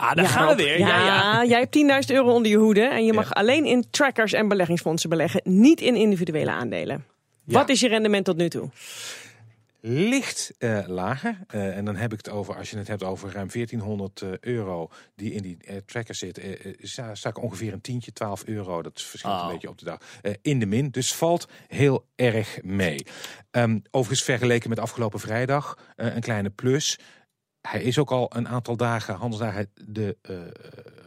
Ah, daar gaan we weer. Ja, ja. jij hebt 10.000 euro onder je hoede en je mag alleen in trackers en beleggingsfondsen beleggen, niet in individuele aandelen. Wat is je rendement tot nu toe? licht uh, lager. Uh, en dan heb ik het over, als je het hebt over ruim 1400 uh, euro die in die tracker zit, sta ik ongeveer een tientje, 12 euro. Dat verschilt oh. een beetje op de dag. in de min. Dus valt heel erg mee. Um, overigens vergeleken met afgelopen vrijdag een kleine plus. Hij is ook al een aantal dagen, handelsdagen, de,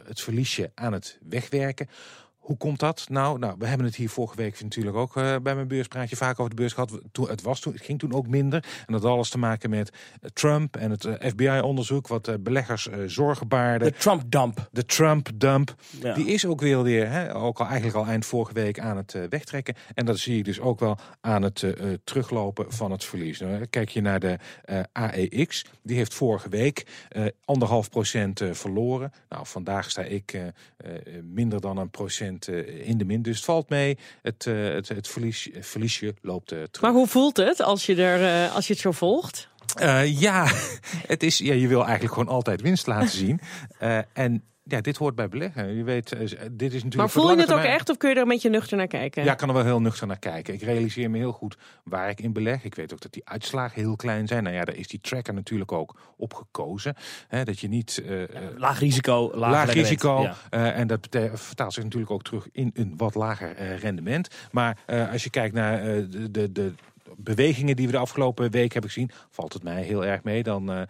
het verliesje aan het wegwerken. Hoe komt dat? Nou, nou, we hebben het hier vorige week natuurlijk ook uh, bij mijn beurspraatje vaak over de beurs gehad. Toen, het, was toen, het ging toen ook minder. En dat had alles te maken met uh, Trump en het uh, eh, FBI-onderzoek, wat beleggers zorgen baarden. De Trump-dump. De Trump-dump. Ja. Die is ook weer, weer hè, ook al eigenlijk al eind vorige week aan het wegtrekken. En dat zie je dus ook wel aan het teruglopen van het verlies. Nou, kijk je naar de AEX, die heeft vorige week anderhalf procent verloren. Nou, vandaag sta ik minder dan een procent eh, in de min. Dus het valt mee. Het, uh, het, het verlies, verliesje loopt uh, terug. Maar hoe voelt het als je, er, als je het zo volgt? ja, het is, ja, je wil eigenlijk gewoon altijd winst laten zien. en ja, dit hoort bij beleggen. Je weet, eh, dit is natuurlijk. Maar voel je het ook echt of kun je er een beetje nuchter naar kijken? Ja, ik kan er wel heel nuchter naar kijken. Ik realiseer me heel goed waar ik in beleg. Ik weet ook dat die uitslagen heel klein zijn. Nou ja, daar is die tracker natuurlijk ook op gekozen. Hè, dat je niet. Uh, laag risico, laag, laag risico. en dat vertaalt zich natuurlijk ook terug in een wat lager rendement. Maar als je kijkt naar de, de, de bewegingen die we de afgelopen week hebben gezien, valt het mij heel erg mee. Dan, uh,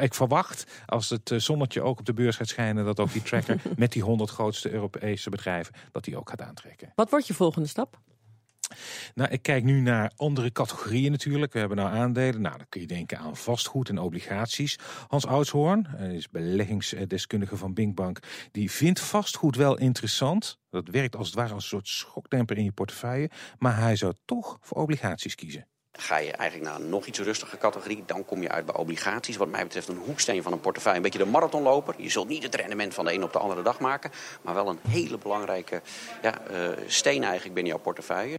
ik verwacht, als het eh, zonnetje ook op de beurs gaat schijnen, dat ook die tracker met die 100 grootste Europese bedrijven, dat die ook gaat aantrekken. Wat wordt je volgende stap? Nou, ik kijk nu naar andere categorieën natuurlijk. We hebben nou aandelen. Nou, dan kun je denken aan vastgoed en obligaties. Hans Oudshoorn, is beleggingsdeskundige van Binkbank, die vindt vastgoed wel interessant. Dat werkt als het ware als een soort schokdemper in je portefeuille. Maar hij zou toch voor obligaties kiezen. Ga je eigenlijk naar een nog iets rustige categorie, dan kom je uit bij obligaties. Wat mij betreft een hoeksteen van een portefeuille. Een beetje de marathonloper. Je zult niet het rendement van de een op de andere dag maken. Maar wel een hele belangrijke ja, uh, steen eigenlijk binnen jouw portefeuille.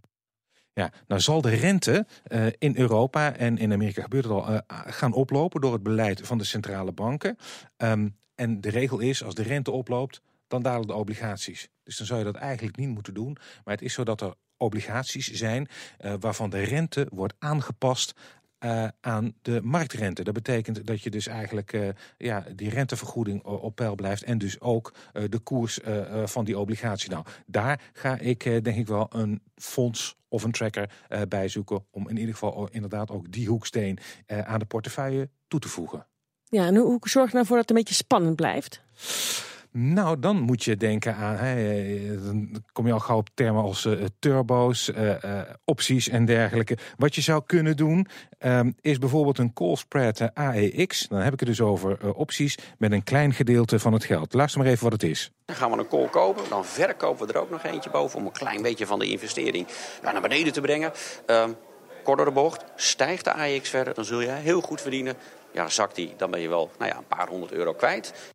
Ja, nou zal de rente uh, in Europa en in Amerika gebeurt het al uh, gaan oplopen door het beleid van de centrale banken. Um, en de regel is, als de rente oploopt, dan dalen de obligaties. Dus dan zou je dat eigenlijk niet moeten doen. Maar het is zo dat er obligaties zijn uh, waarvan de rente wordt aangepast uh, aan de marktrente. Dat betekent dat je dus eigenlijk uh, ja, die rentevergoeding op peil blijft en dus ook uh, de koers van die obligatie. Nou, daar ga ik denk ik wel een fonds of een tracker bij zoeken om in ieder geval inderdaad ook die hoeksteen aan de portefeuille toe te voegen. Ja, en hoe zorg je ervoor dat het een beetje spannend blijft? Nou, dan moet je denken aan, hè, dan kom je al gauw op termen als uh, turbo's, uh, opties en dergelijke. Wat je zou kunnen doen, um, is bijvoorbeeld een call spread AEX. Dan heb ik het dus over opties met een klein gedeelte van het geld. Luister maar even wat het is. Dan gaan we een call kopen, dan verkopen we er ook nog eentje boven om een klein beetje van de investering naar beneden te brengen. Um, kort door de bocht, stijgt de AEX verder, dan zul je heel goed verdienen. Ja, zakt die, dan ben je wel nou ja, een paar honderd euro kwijt.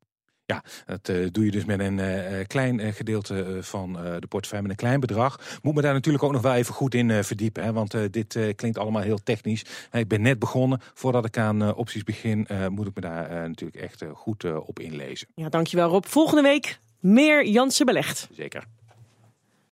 Ja, dat uh, doe je dus met een uh, klein uh, gedeelte van de portefeuille, met een klein bedrag. Moet me daar natuurlijk ook nog wel even goed in verdiepen, hè, want dit klinkt allemaal heel technisch. ik ben net begonnen. Voordat ik aan opties begin, moet ik me daar natuurlijk echt goed op inlezen. Ja, dankjewel Rob. Volgende week meer Jansen Belegd. Zeker.